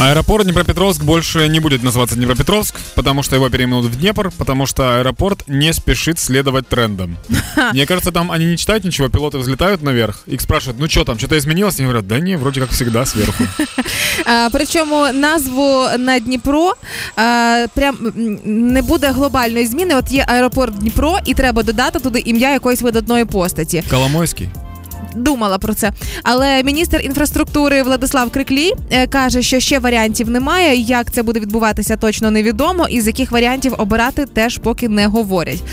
Аэропорт Днепропетровск больше не будет называться Днепропетровск, потому что его переименуют в Днепр, потому что аэропорт не спешит следовать трендам. Мне кажется, там они не читают ничего, пилоты взлетают наверх, их спрашивают, ну что там, что-то изменилось? И они говорят, да не, вроде как всегда сверху. А, Причому назву на Дніпро а, прям м, не буде глобальної зміни. От є аеропорт Дніпро, і треба додати туди ім'я якоїсь видатної постаті. Коломойский. Думала про це. Але міністр інфраструктури Владислав Криклій е, каже, що ще варіантів немає. Як це буде відбуватися, точно невідомо. І з яких варіантів обирати теж поки не говорять.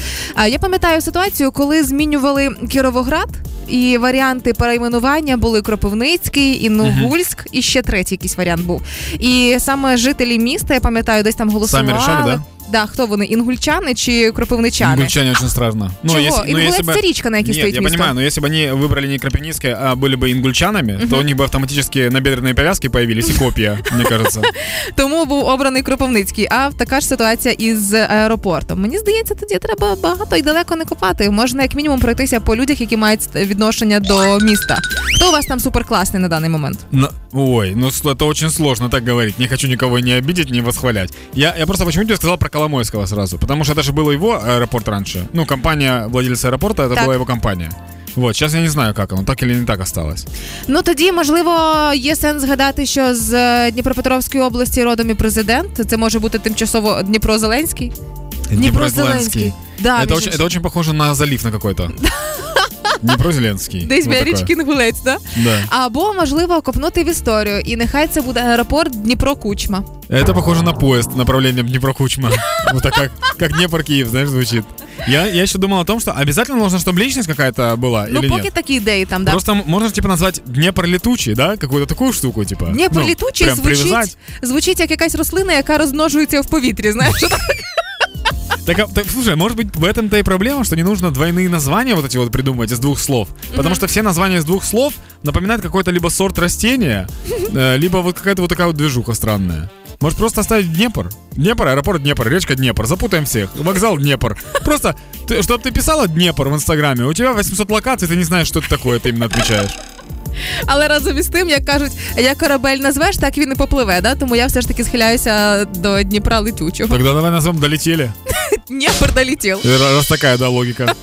Я пам'ятаю ситуацію, коли змінювали Кіровоград. І варіанти перейменування були Кропивницький, Інногульськ, і ще третій якийсь варіант був. І саме жителі міста, я пам'ятаю, десь там голосували. Самі рішали, да? Да, хто вони? Інгульчани чи кропивничани? Ингульчане очень страшно. Ну, Чего? если- ну, Ингулец если бы- это речка, на якій Нет, стоїть я місто. понимаю, но если бы они выбрали не Крапивницкое, а были бы ингульчанами, то у них бы автоматически набедренные повязки появились и копья, мне кажется. Тому був обраний Кропивницький. А така ж ситуація із аеропортом. Мені здається, тоді треба багато і далеко не копати. Можна як мінімум пройтися по людях, які мають відношення до міста. Хто у вас там суперкласний на даний момент? Но- ой, ну с- это очень сложно так говорить. Не хочу никого не обидеть, не восхвалять. Я, я просто почему тебе сказал про Коломойского сразу? Потому что это же был его аэропорт раньше. Ну, компания владельца аэропорта, это Так. была его компания. Вот, сейчас я не знаю, как оно, так или не так осталось. Ну тоді, можливо, є сенс згадати, що з е, Дніпропетровської області родом і президент. Це може бути тимчасово Дніпро Зеленський. Днепрозеленский. Да, это, між очень, іншим. это очень похоже на залив на какой-то. Днепрозеленский. Десь Вот біля такое. річки Інгулець, да? Да. Або можливо копнути в історію, і нехай це буде аеропорт Дніпро Кучма. Это похоже на поезд направлением Днепро-Кучма. Вот так как, как Днепр-Киев, знаешь, звучит. Я, я еще думал о том, что обязательно нужно, чтобы личность какая-то была Ну, или поки нет. такі ідеї там, да. Просто м- можно типа назвать Днепр летучий, да? Какую-то такую штуку, типа. Дніпро Ну, літучий прям звучить, привязать. звучить як якась рослина, яка розмножується в повітрі. Знаєш, Так, а- так, слушай, может быть, в этом-то и проблема, что не нужно двойные названия вот эти вот придумывать из двух слов. Потому что все названия из двух слов напоминают какой-то либо сорт растения, э, либо вот какая-то вот такая вот движуха странная. Может просто оставить Днепр? Днепр, аэропорт Днепр, речка Днепр, запутаем всех. Вокзал Днепр. Просто, ты, чтобы ты писала Днепр в Инстаграме, у тебя 800 локаций, ты не знаешь, что это такое, ты именно отвечаешь. але разом із тим, як кажуть, як корабель назвеш, так він і попливе. Да? Тому я все ж таки схиляюся до Дніпра летючого. Тогда давай назовем «Долетели». Дніпр долетів. Раз такая, да, логика.